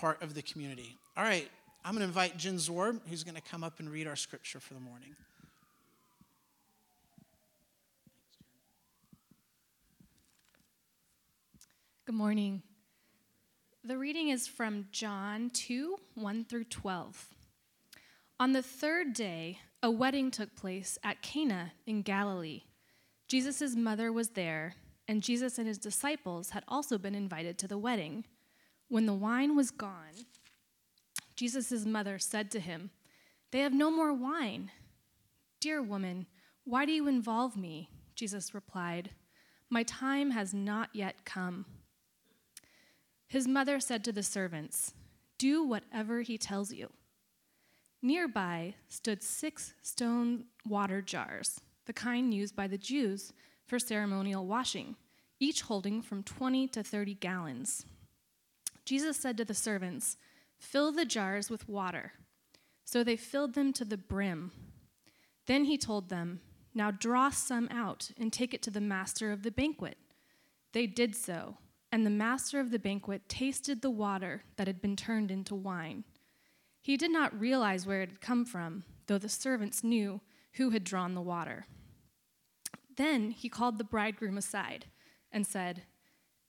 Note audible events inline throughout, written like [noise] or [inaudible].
part of the community. All right, I'm going to invite Jen Zorb, who's going to come up and read our scripture for the morning. Good morning. The reading is from John 2 1 through 12. On the third day, a wedding took place at Cana in Galilee. Jesus' mother was there, and Jesus and his disciples had also been invited to the wedding. When the wine was gone, Jesus' mother said to him, They have no more wine. Dear woman, why do you involve me? Jesus replied, My time has not yet come. His mother said to the servants, Do whatever he tells you. Nearby stood six stone water jars, the kind used by the Jews for ceremonial washing, each holding from 20 to 30 gallons. Jesus said to the servants, Fill the jars with water. So they filled them to the brim. Then he told them, Now draw some out and take it to the master of the banquet. They did so, and the master of the banquet tasted the water that had been turned into wine. He did not realize where it had come from, though the servants knew who had drawn the water. Then he called the bridegroom aside and said,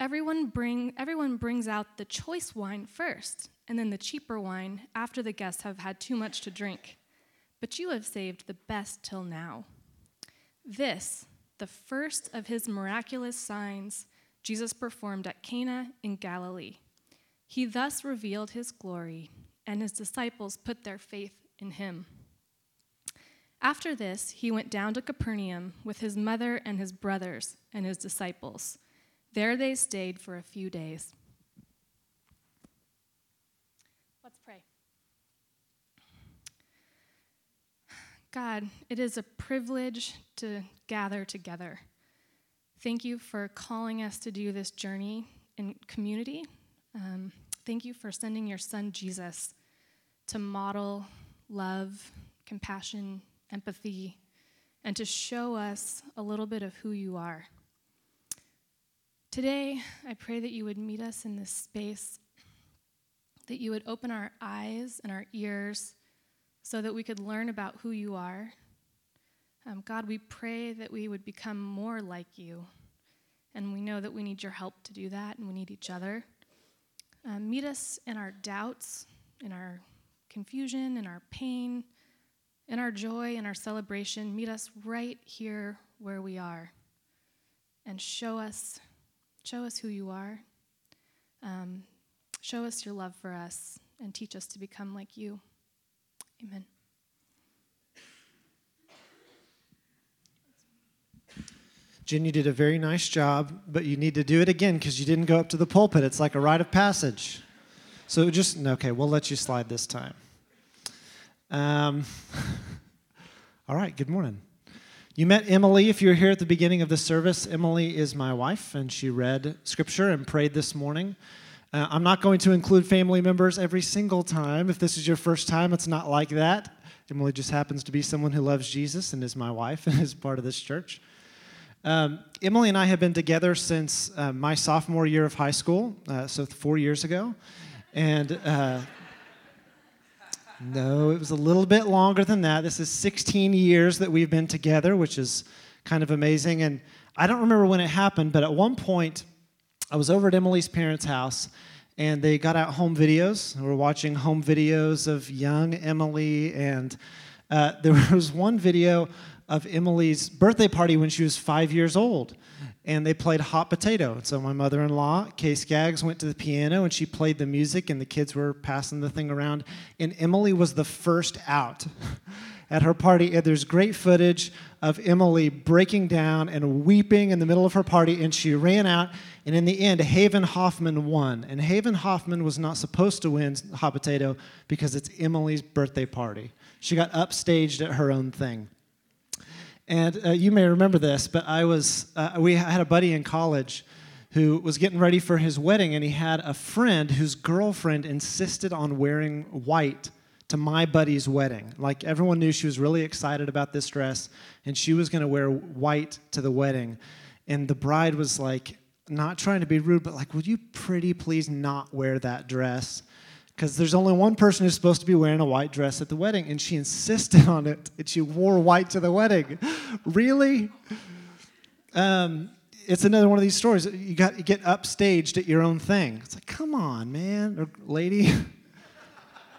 Everyone, bring, everyone brings out the choice wine first, and then the cheaper wine after the guests have had too much to drink. But you have saved the best till now. This, the first of his miraculous signs, Jesus performed at Cana in Galilee. He thus revealed his glory, and his disciples put their faith in him. After this, he went down to Capernaum with his mother and his brothers and his disciples. There they stayed for a few days. Let's pray. God, it is a privilege to gather together. Thank you for calling us to do this journey in community. Um, thank you for sending your son Jesus to model love, compassion, empathy, and to show us a little bit of who you are. Today, I pray that you would meet us in this space, that you would open our eyes and our ears so that we could learn about who you are. Um, God, we pray that we would become more like you. And we know that we need your help to do that, and we need each other. Um, meet us in our doubts, in our confusion, in our pain, in our joy, in our celebration. Meet us right here where we are, and show us, show us who you are. Um, show us your love for us, and teach us to become like you. Amen. Jen, you did a very nice job, but you need to do it again because you didn't go up to the pulpit. It's like a rite of passage. So just, okay, we'll let you slide this time. Um, [laughs] all right, good morning. You met Emily if you're here at the beginning of the service. Emily is my wife, and she read scripture and prayed this morning. Uh, I'm not going to include family members every single time. If this is your first time, it's not like that. Emily just happens to be someone who loves Jesus and is my wife [laughs] and is part of this church. Um, Emily and I have been together since uh, my sophomore year of high school, uh, so four years ago. And uh, no, it was a little bit longer than that. This is 16 years that we've been together, which is kind of amazing. And I don't remember when it happened, but at one point, I was over at Emily's parents' house, and they got out home videos. We were watching home videos of young Emily, and uh, [laughs] there was one video of Emily's birthday party when she was five years old. And they played hot potato. So my mother in law, Kay Skaggs, went to the piano and she played the music, and the kids were passing the thing around. And Emily was the first out [laughs] at her party. And there's great footage of Emily breaking down and weeping in the middle of her party. And she ran out. And in the end, Haven Hoffman won. And Haven Hoffman was not supposed to win hot potato because it's Emily's birthday party. She got upstaged at her own thing. And uh, you may remember this, but I was, uh, we had a buddy in college who was getting ready for his wedding, and he had a friend whose girlfriend insisted on wearing white to my buddy's wedding. Like everyone knew she was really excited about this dress, and she was going to wear white to the wedding. And the bride was like, not trying to be rude, but like, would you pretty please not wear that dress? Because there's only one person who's supposed to be wearing a white dress at the wedding, and she insisted [laughs] on it, and she wore white to the wedding. [laughs] really? Um, it's another one of these stories. You got you get upstaged at your own thing. It's like, come on, man or lady.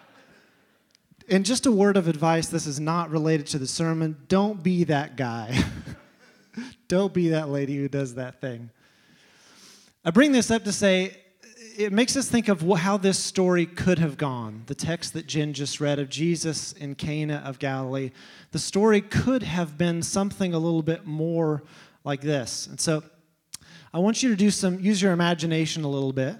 [laughs] and just a word of advice. This is not related to the sermon. Don't be that guy. Don't be that lady who does that thing. I bring this up to say it makes us think of how this story could have gone. The text that Jen just read of Jesus in Cana of Galilee, the story could have been something a little bit more like this. And so I want you to do some use your imagination a little bit.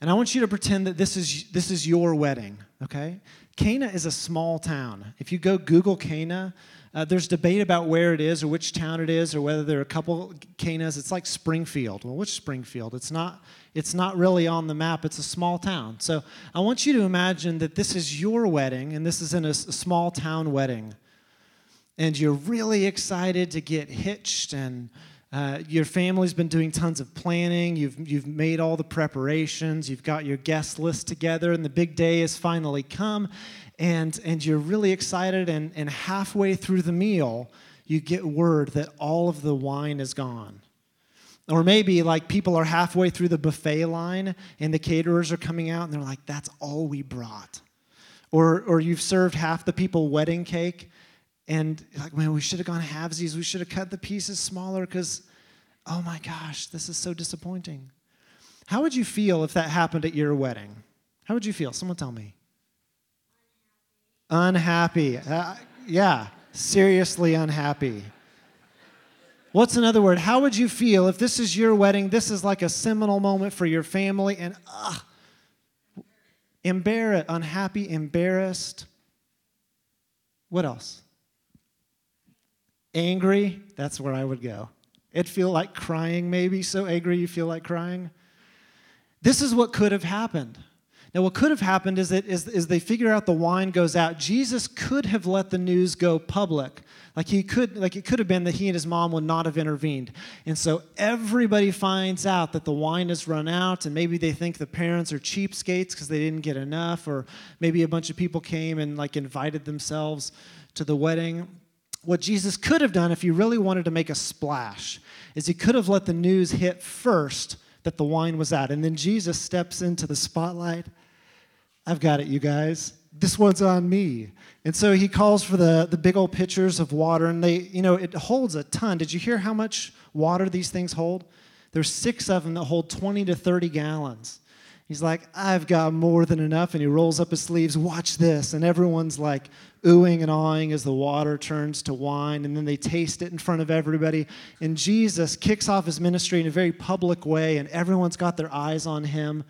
And I want you to pretend that this is this is your wedding, okay? Cana is a small town. If you go Google Cana, uh, there's debate about where it is or which town it is or whether there are a couple Canas. It's like Springfield. Well, which Springfield? It's not, it's not really on the map. It's a small town. So I want you to imagine that this is your wedding and this is in a, a small town wedding. And you're really excited to get hitched and uh, your family's been doing tons of planning. You've, you've made all the preparations. You've got your guest list together, and the big day has finally come and, and you're really excited, and, and halfway through the meal, you get word that all of the wine is gone. Or maybe like people are halfway through the buffet line and the caterers are coming out and they're like, that's all we brought. Or, or you've served half the people wedding cake and like, man, we should have gone halvesies. We should have cut the pieces smaller because, oh my gosh, this is so disappointing. How would you feel if that happened at your wedding? How would you feel? Someone tell me. Unhappy. Uh, yeah, seriously unhappy. What's another word? How would you feel if this is your wedding? This is like a seminal moment for your family, and uh, embarrassed, unhappy, embarrassed. What else? Angry. That's where I would go. It'd feel like crying, maybe so angry you feel like crying. This is what could have happened. Now, what could have happened is that as, as they figure out the wine goes out, Jesus could have let the news go public. Like he could, like it could have been that he and his mom would not have intervened. And so everybody finds out that the wine has run out, and maybe they think the parents are cheapskates because they didn't get enough, or maybe a bunch of people came and like invited themselves to the wedding. What Jesus could have done if he really wanted to make a splash is he could have let the news hit first that the wine was out. And then Jesus steps into the spotlight I've got it, you guys. This one's on me. And so he calls for the, the big old pitchers of water, and they, you know, it holds a ton. Did you hear how much water these things hold? There's six of them that hold 20 to 30 gallons. He's like, I've got more than enough. And he rolls up his sleeves, watch this. And everyone's like oohing and awing as the water turns to wine. And then they taste it in front of everybody. And Jesus kicks off his ministry in a very public way, and everyone's got their eyes on him.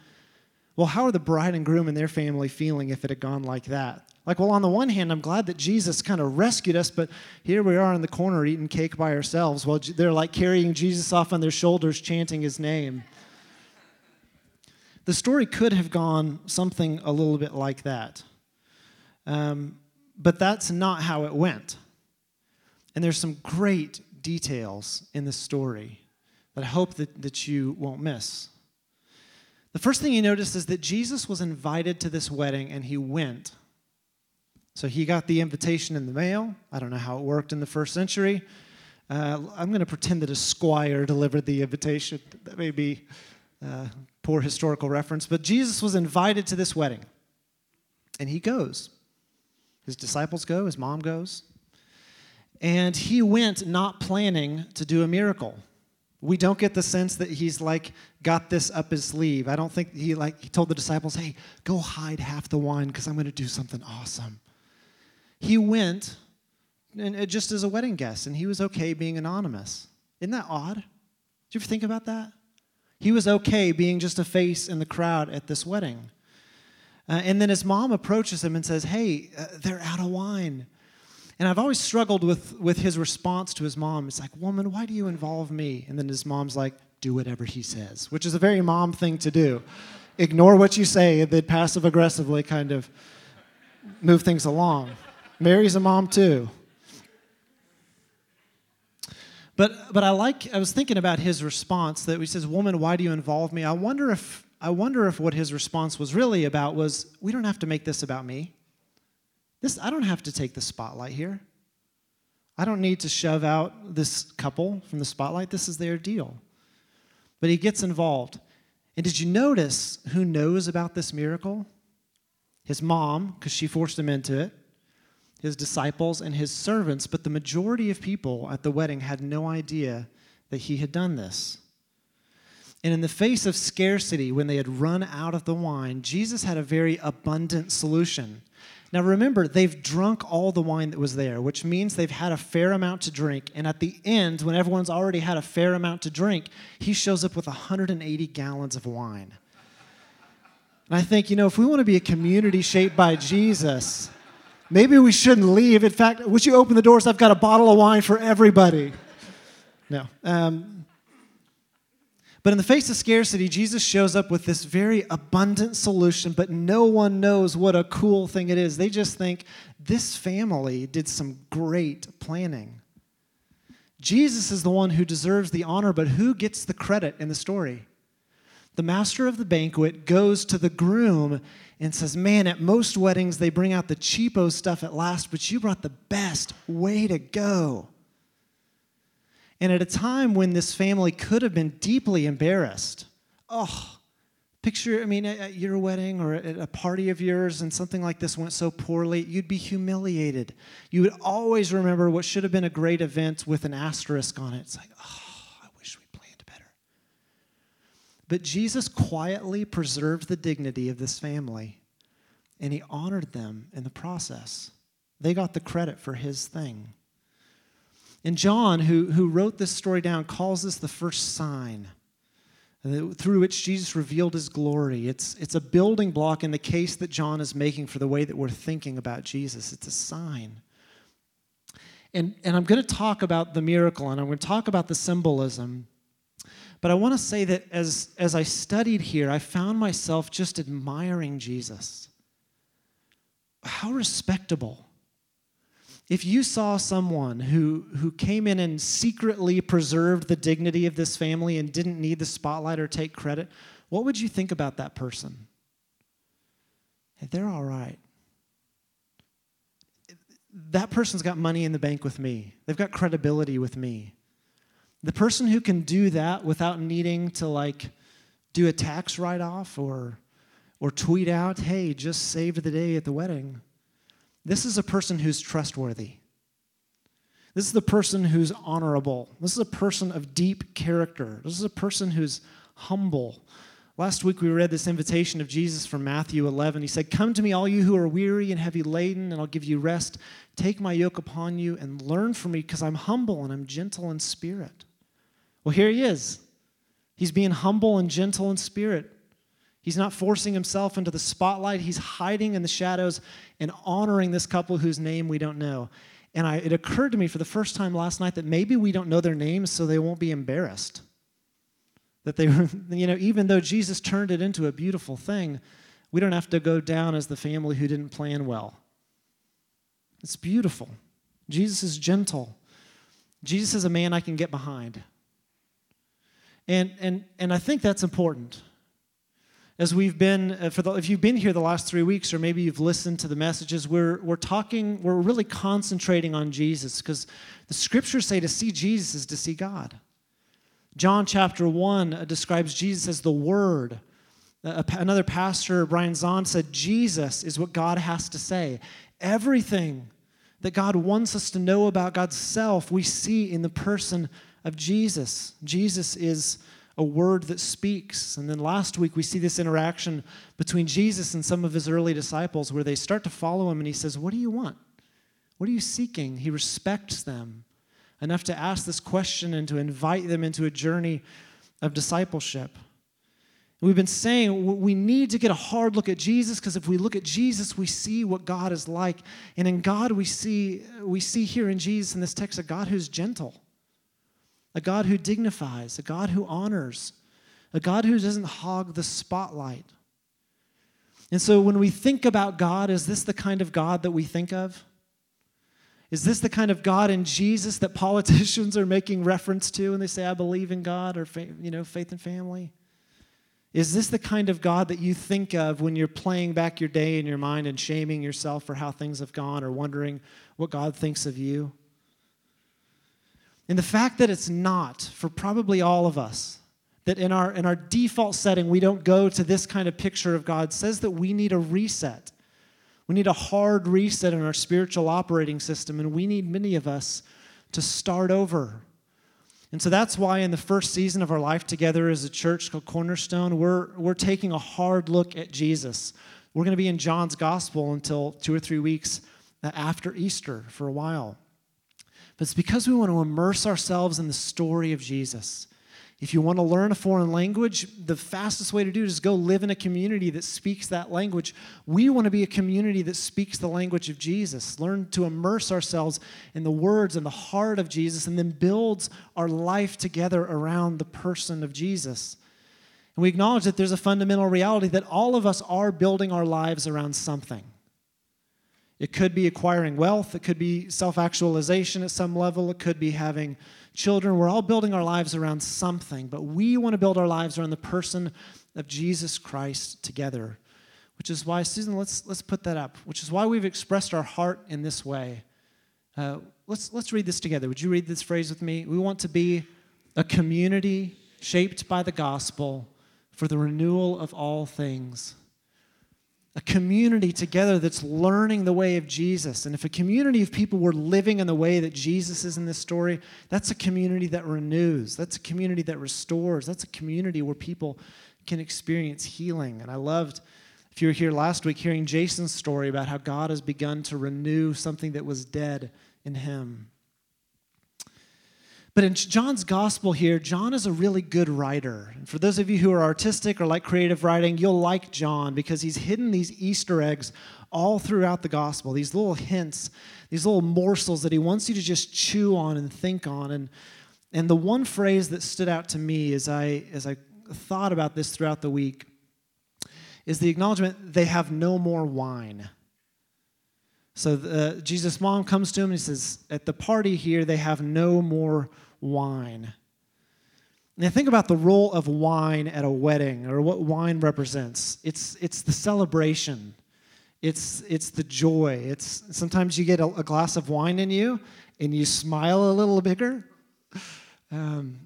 Well, how are the bride and groom and their family feeling if it had gone like that? Like, well, on the one hand, I'm glad that Jesus kind of rescued us, but here we are in the corner eating cake by ourselves while they're like carrying Jesus off on their shoulders, chanting his name. The story could have gone something a little bit like that. Um, but that's not how it went. And there's some great details in the story that I hope that, that you won't miss. The first thing you notice is that Jesus was invited to this wedding and he went. So he got the invitation in the mail. I don't know how it worked in the first century. Uh, I'm going to pretend that a squire delivered the invitation. That may be uh, poor historical reference, but Jesus was invited to this wedding, and he goes. His disciples go, his mom goes, and he went not planning to do a miracle. We don't get the sense that he's like got this up his sleeve. I don't think he like he told the disciples, "Hey, go hide half the wine because I'm going to do something awesome." He went and uh, just as a wedding guest, and he was okay being anonymous. Isn't that odd? Do you ever think about that? He was okay being just a face in the crowd at this wedding. Uh, and then his mom approaches him and says, Hey, uh, they're out of wine. And I've always struggled with, with his response to his mom. It's like, Woman, why do you involve me? And then his mom's like, Do whatever he says, which is a very mom thing to do. Ignore what you say and then passive aggressively kind of move things along. Mary's a mom too. But, but I like, I was thinking about his response that he says, Woman, why do you involve me? I wonder if, I wonder if what his response was really about was we don't have to make this about me. This I don't have to take the spotlight here. I don't need to shove out this couple from the spotlight. This is their deal. But he gets involved. And did you notice who knows about this miracle? His mom, because she forced him into it, his disciples, and his servants. But the majority of people at the wedding had no idea that he had done this. And in the face of scarcity, when they had run out of the wine, Jesus had a very abundant solution. Now remember, they've drunk all the wine that was there, which means they've had a fair amount to drink. And at the end, when everyone's already had a fair amount to drink, he shows up with 180 gallons of wine. And I think, you know, if we want to be a community shaped by Jesus, maybe we shouldn't leave. In fact, would you open the doors? I've got a bottle of wine for everybody. No. Um, but in the face of scarcity, Jesus shows up with this very abundant solution, but no one knows what a cool thing it is. They just think this family did some great planning. Jesus is the one who deserves the honor, but who gets the credit in the story? The master of the banquet goes to the groom and says, Man, at most weddings, they bring out the cheapo stuff at last, but you brought the best. Way to go. And at a time when this family could have been deeply embarrassed, oh, picture, I mean, at your wedding or at a party of yours and something like this went so poorly, you'd be humiliated. You would always remember what should have been a great event with an asterisk on it. It's like, oh, I wish we planned better. But Jesus quietly preserved the dignity of this family and he honored them in the process. They got the credit for his thing. And John, who, who wrote this story down, calls this the first sign through which Jesus revealed his glory. It's, it's a building block in the case that John is making for the way that we're thinking about Jesus. It's a sign. And, and I'm going to talk about the miracle and I'm going to talk about the symbolism. But I want to say that as, as I studied here, I found myself just admiring Jesus. How respectable if you saw someone who, who came in and secretly preserved the dignity of this family and didn't need the spotlight or take credit, what would you think about that person? Hey, they're all right. That person's got money in the bank with me, they've got credibility with me. The person who can do that without needing to like do a tax write off or, or tweet out, hey, just saved the day at the wedding this is a person who's trustworthy. This is the person who's honorable. This is a person of deep character. This is a person who's humble. Last week we read this invitation of Jesus from Matthew 11. He said, Come to me, all you who are weary and heavy laden, and I'll give you rest. Take my yoke upon you and learn from me, because I'm humble and I'm gentle in spirit. Well, here he is. He's being humble and gentle in spirit. He's not forcing himself into the spotlight. He's hiding in the shadows and honoring this couple whose name we don't know. And I, it occurred to me for the first time last night that maybe we don't know their names so they won't be embarrassed. That they were, [laughs] you know, even though Jesus turned it into a beautiful thing, we don't have to go down as the family who didn't plan well. It's beautiful. Jesus is gentle. Jesus is a man I can get behind. And, and, and I think that's important. As we've been uh, for the, if you've been here the last three weeks or maybe you've listened to the messages we're, we're talking we're really concentrating on jesus because the scriptures say to see jesus is to see god. John chapter 1 uh, describes jesus as the word. Uh, another pastor brian Zahnd, said jesus is what god has to say. Everything that god wants us to know about god's self we see in the person of jesus jesus is a word that speaks. And then last week we see this interaction between Jesus and some of his early disciples where they start to follow him and he says, What do you want? What are you seeking? He respects them enough to ask this question and to invite them into a journey of discipleship. We've been saying we need to get a hard look at Jesus because if we look at Jesus, we see what God is like. And in God, we see, we see here in Jesus in this text a God who's gentle a God who dignifies, a God who honors, a God who doesn't hog the spotlight. And so when we think about God, is this the kind of God that we think of? Is this the kind of God in Jesus that [laughs] politicians are making reference to when they say, I believe in God or you know, faith and family? Is this the kind of God that you think of when you're playing back your day in your mind and shaming yourself for how things have gone or wondering what God thinks of you? And the fact that it's not for probably all of us, that in our, in our default setting we don't go to this kind of picture of God, says that we need a reset. We need a hard reset in our spiritual operating system, and we need many of us to start over. And so that's why in the first season of our life together as a church called Cornerstone, we're, we're taking a hard look at Jesus. We're going to be in John's gospel until two or three weeks uh, after Easter for a while. But it's because we want to immerse ourselves in the story of Jesus. If you want to learn a foreign language, the fastest way to do it is go live in a community that speaks that language. We want to be a community that speaks the language of Jesus, learn to immerse ourselves in the words and the heart of Jesus, and then builds our life together around the person of Jesus. And we acknowledge that there's a fundamental reality that all of us are building our lives around something. It could be acquiring wealth, it could be self actualization at some level, it could be having children. We're all building our lives around something, but we want to build our lives around the person of Jesus Christ together. Which is why, Susan, let's, let's put that up, which is why we've expressed our heart in this way. Uh, let's, let's read this together. Would you read this phrase with me? We want to be a community shaped by the gospel for the renewal of all things a community together that's learning the way of Jesus. And if a community of people were living in the way that Jesus is in this story, that's a community that renews. That's a community that restores. That's a community where people can experience healing. And I loved, if you were here last week, hearing Jason's story about how God has begun to renew something that was dead in him. But in John's gospel here, John is a really good writer. And for those of you who are artistic or like creative writing, you'll like John because he's hidden these Easter eggs all throughout the gospel, these little hints, these little morsels that he wants you to just chew on and think on. And, and the one phrase that stood out to me as I, as I thought about this throughout the week is the acknowledgement they have no more wine. So the, Jesus' mom comes to him and he says, At the party here, they have no more wine. Now, think about the role of wine at a wedding or what wine represents. It's, it's the celebration, it's, it's the joy. It's, sometimes you get a, a glass of wine in you and you smile a little bigger. Um,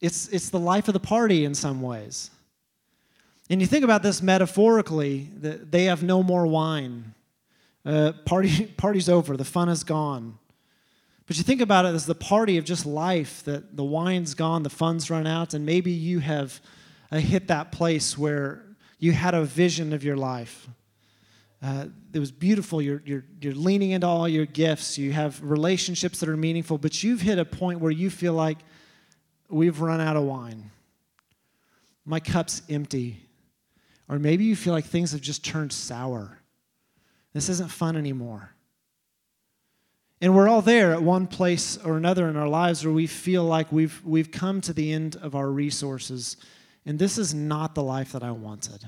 it's, it's the life of the party in some ways. And you think about this metaphorically, that they have no more wine. Uh, party, [laughs] party's over, the fun is gone. But you think about it as the party of just life, that the wine's gone, the funds run out, and maybe you have uh, hit that place where you had a vision of your life. Uh, it was beautiful. You're, you're, you're leaning into all your gifts. You have relationships that are meaningful, but you've hit a point where you feel like we've run out of wine. My cup's empty. Or maybe you feel like things have just turned sour. This isn't fun anymore. And we're all there at one place or another in our lives where we feel like we've, we've come to the end of our resources, and this is not the life that I wanted.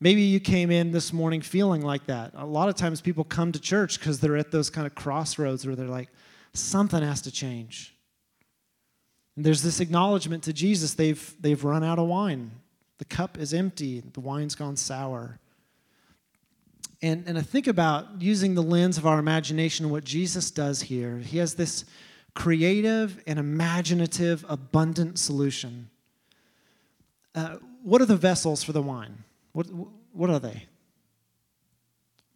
Maybe you came in this morning feeling like that. A lot of times people come to church because they're at those kind of crossroads where they're like, something has to change. And there's this acknowledgement to Jesus they've, they've run out of wine. The cup is empty, the wine's gone sour. And, and I think about using the lens of our imagination what Jesus does here. He has this creative and imaginative, abundant solution. Uh, what are the vessels for the wine? What, what are they?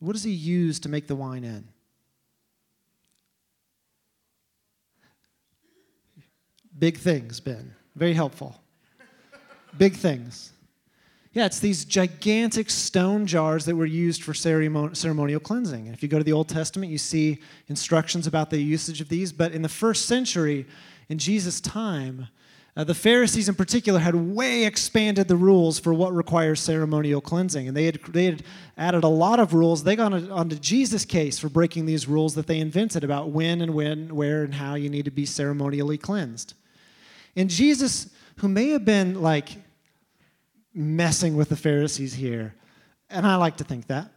What does he use to make the wine in? Big things, Ben. Very helpful. Big things. Yeah, it's these gigantic stone jars that were used for ceremonial cleansing. And if you go to the Old Testament, you see instructions about the usage of these. But in the first century, in Jesus' time, uh, the Pharisees in particular had way expanded the rules for what requires ceremonial cleansing. And they had, they had added a lot of rules. They got onto Jesus' case for breaking these rules that they invented about when and when, where, and how you need to be ceremonially cleansed. And Jesus, who may have been like messing with the Pharisees here, and I like to think that,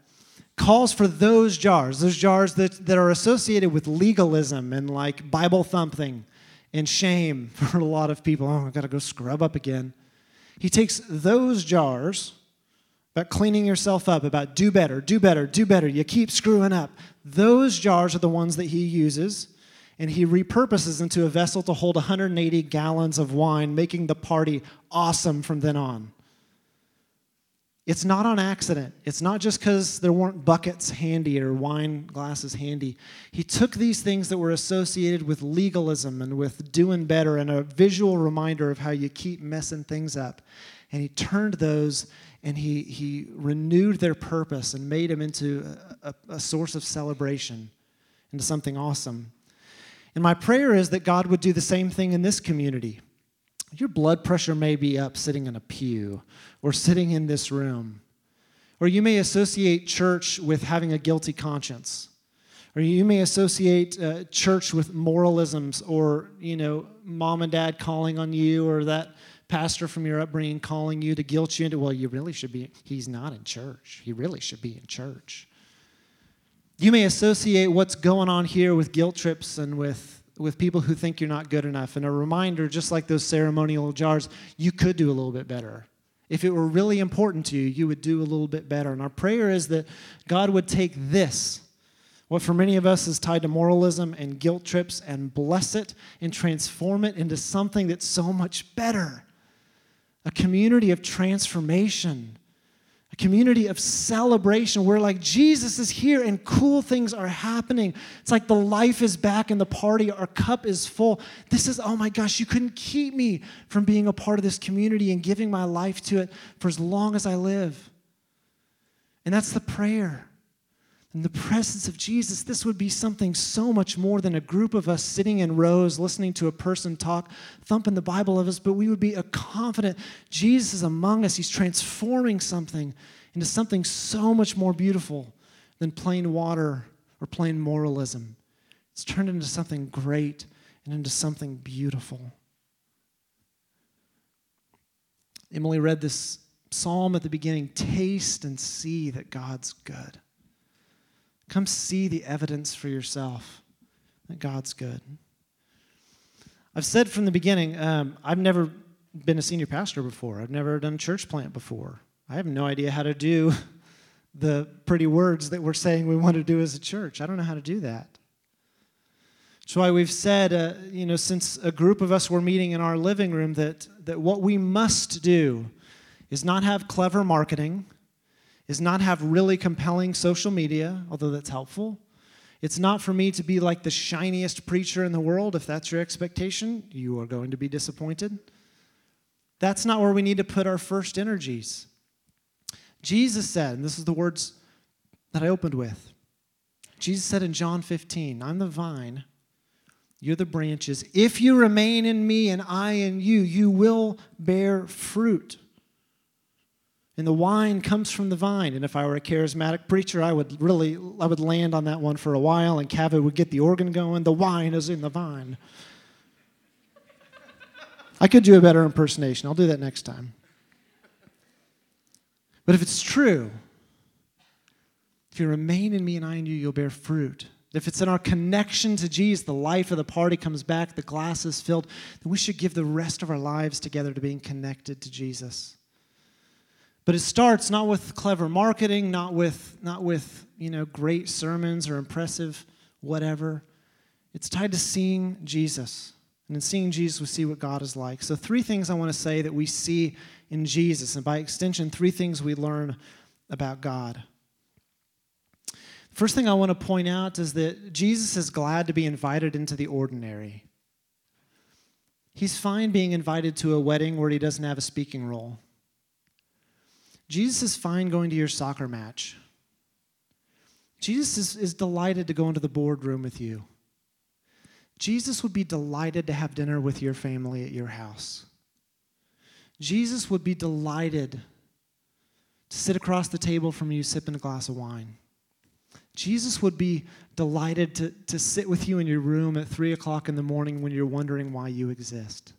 calls for those jars, those jars that, that are associated with legalism and like Bible thumping and shame [laughs] for a lot of people. Oh, I got to go scrub up again. He takes those jars about cleaning yourself up, about do better, do better, do better. You keep screwing up. Those jars are the ones that he uses, and he repurposes into a vessel to hold 180 gallons of wine, making the party awesome from then on. It's not on accident. It's not just because there weren't buckets handy or wine glasses handy. He took these things that were associated with legalism and with doing better and a visual reminder of how you keep messing things up. And he turned those and he, he renewed their purpose and made them into a, a, source of celebration, into something awesome. And my prayer is that God would do the same thing in this community. Your blood pressure may be up sitting in a pew or sitting in this room. Or you may associate church with having a guilty conscience. Or you may associate uh, church with moralisms or, you know, mom and dad calling on you or that pastor from your upbringing calling you to guilt you into, well, you really should be, he's not in church. He really should be in church. You may associate what's going on here with guilt trips and with, with people who think you're not good enough. And a reminder, just like those ceremonial jars, you could do a little bit better. If it were really important to you, you would do a little bit better. And our prayer is that God would take this, what for many of us is tied to moralism and guilt trips, and bless it and transform it into something that's so much better a community of transformation, community of celebration where, like, Jesus is here and cool things are happening. It's like the life is back in the party, our cup is full. This is, oh my gosh, you couldn't keep me from being a part of this community and giving my life to it for as long as I live. And that's the prayer in the presence of Jesus, this would be something so much more than a group of us sitting in rows listening to a person talk, thumping the Bible of us, but we would be a confident Jesus is among us. He's transforming something into something so much more beautiful than plain water or plain moralism. It's turned into something great and into something beautiful. Emily read this psalm at the beginning taste and see that God's good. Come see the evidence for yourself that God's good. I've said from the beginning, um, I've never been a senior pastor before. I've never done church plant before. I have no idea how to do [laughs] the pretty words that we're saying we want to do as a church. I don't know how to do that. That's why we've said, uh, you know, since a group of us were meeting in our living room, that, that what we must do is not have clever marketing is not have really compelling social media, although that's helpful. It's not for me to be like the shiniest preacher in the world. If that's your expectation, you are going to be disappointed. That's not where we need to put our first energies. Jesus said, and this is the words that I opened with Jesus said in John 15, I'm the vine, you're the branches. If you remain in me and I in you, you will bear fruit. And the wine comes from the vine. And if I were a charismatic preacher, I would really I would land on that one for a while and Kaveh would get the organ going. The wine is in the vine. I could do a better impersonation. I'll do that next time. But if it's true, if you remain in me and I in you, you'll bear fruit. If it's in our connection to Jesus, the life of the party comes back, the glass is filled, then we should give the rest of our lives together to being connected to Jesus. But it starts not with clever marketing, not with, not with you know, great sermons or impressive whatever. It's tied to seeing Jesus. And in seeing Jesus, we see what God is like. So, three things I want to say that we see in Jesus, and by extension, three things we learn about God. First thing I want to point out is that Jesus is glad to be invited into the ordinary. He's fine being invited to a wedding where he doesn't have a speaking role. Jesus is fine going to your soccer match. Jesus is, is delighted to go into the boardroom with you. Jesus would be delighted to have dinner with your family at your house. Jesus would be delighted to sit across the table from you sipping a glass of wine. Jesus would be delighted to, to sit with you in your room at 3 o'clock in the morning when you're wondering why you exist.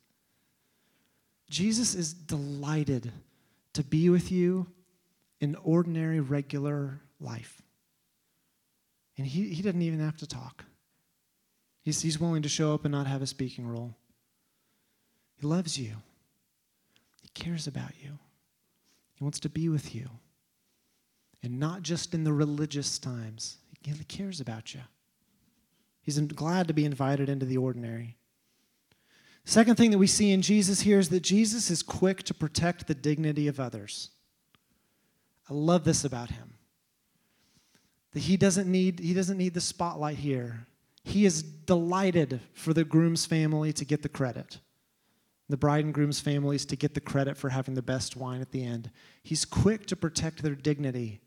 Jesus is delighted to be with you in ordinary, regular life. And he, he doesn't even have to talk. He's, he's willing to show up and not have a speaking role. He loves you. He cares about you. He wants to be with you. And not just in the religious times, He cares about you. He's glad to be invited into the ordinary. Second thing that we see in Jesus here is that Jesus is quick to protect the dignity of others. I love this about him. That he doesn't need, he doesn't need the spotlight here. He is delighted for the groom's family to get the credit, the bride and groom's families to get the credit for having the best wine at the end. He's quick to protect their dignity.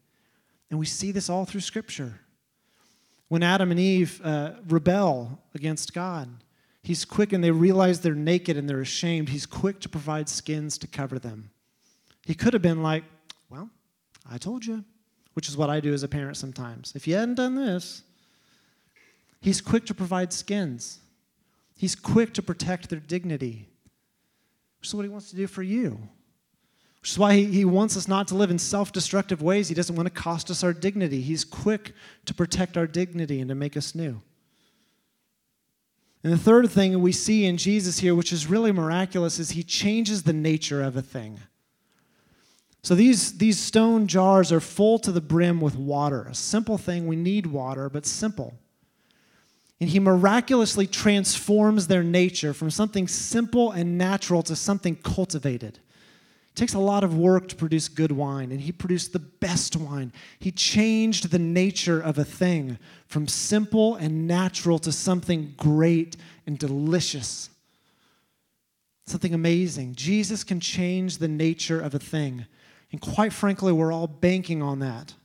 And we see this all through Scripture. When Adam and Eve uh, rebel against God, he's quick and they realize they're naked and they're ashamed. He's quick to provide skins to cover them. He could have been like, Well, I told you, which is what I do as a parent sometimes. If you hadn't done this, he's quick to provide skins, he's quick to protect their dignity. Which is what he wants to do for you. Which is why he, he wants us not to live in self destructive ways. He doesn't want to cost us our dignity. He's quick to protect our dignity and to make us new. And the third thing we see in Jesus here, which is really miraculous, is he changes the nature of a thing. So these, these stone jars are full to the brim with water. A simple thing, we need water, but simple. And he miraculously transforms their nature from something simple and natural to something cultivated. It takes a lot of work to produce good wine, and he produced the best wine. He changed the nature of a thing from simple and natural to something great and delicious. Something amazing. Jesus can change the nature of a thing. And quite frankly, we're all banking on that.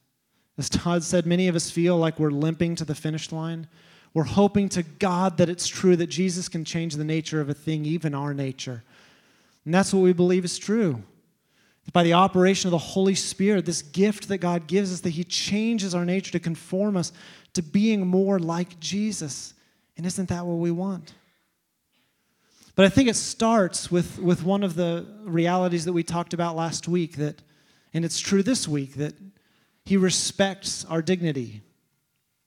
As Todd said, many of us feel like we're limping to the finish line. We're hoping to God that it's true that Jesus can change the nature of a thing, even our nature. And that's what we believe is true. By the operation of the Holy Spirit, this gift that God gives us, that He changes our nature to conform us to being more like Jesus. And isn't that what we want? But I think it starts with, with one of the realities that we talked about last week that and it's true this week that He respects our dignity,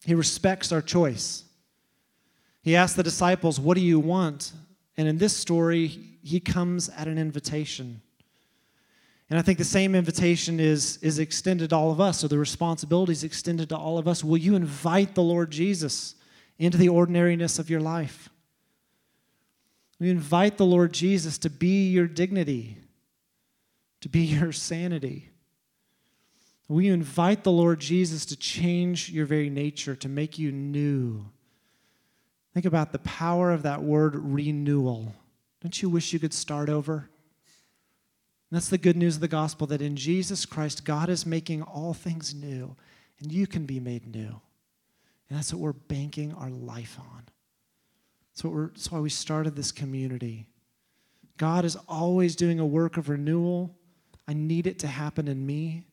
He respects our choice. He asked the disciples, What do you want? And in this story, He comes at an invitation. And I think the same invitation is, is extended to all of us, or the responsibility is extended to all of us. Will you invite the Lord Jesus into the ordinariness of your life? Will you invite the Lord Jesus to be your dignity, to be your sanity? Will you invite the Lord Jesus to change your very nature, to make you new? Think about the power of that word renewal. Don't you wish you could start over? That's the good news of the gospel that in Jesus Christ, God is making all things new, and you can be made new. And that's what we're banking our life on. That's, what we're, that's why we started this community. God is always doing a work of renewal. I need it to happen in me.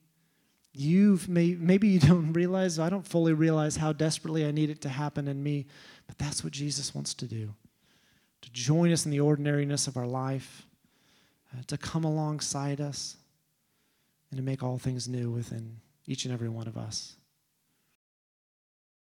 You've may, maybe you don't [laughs] realize, I don't fully realize how desperately I need it to happen in me, but that's what Jesus wants to do to join us in the ordinariness of our life, Uh, to come alongside us, and to make all things new within each and every one of us.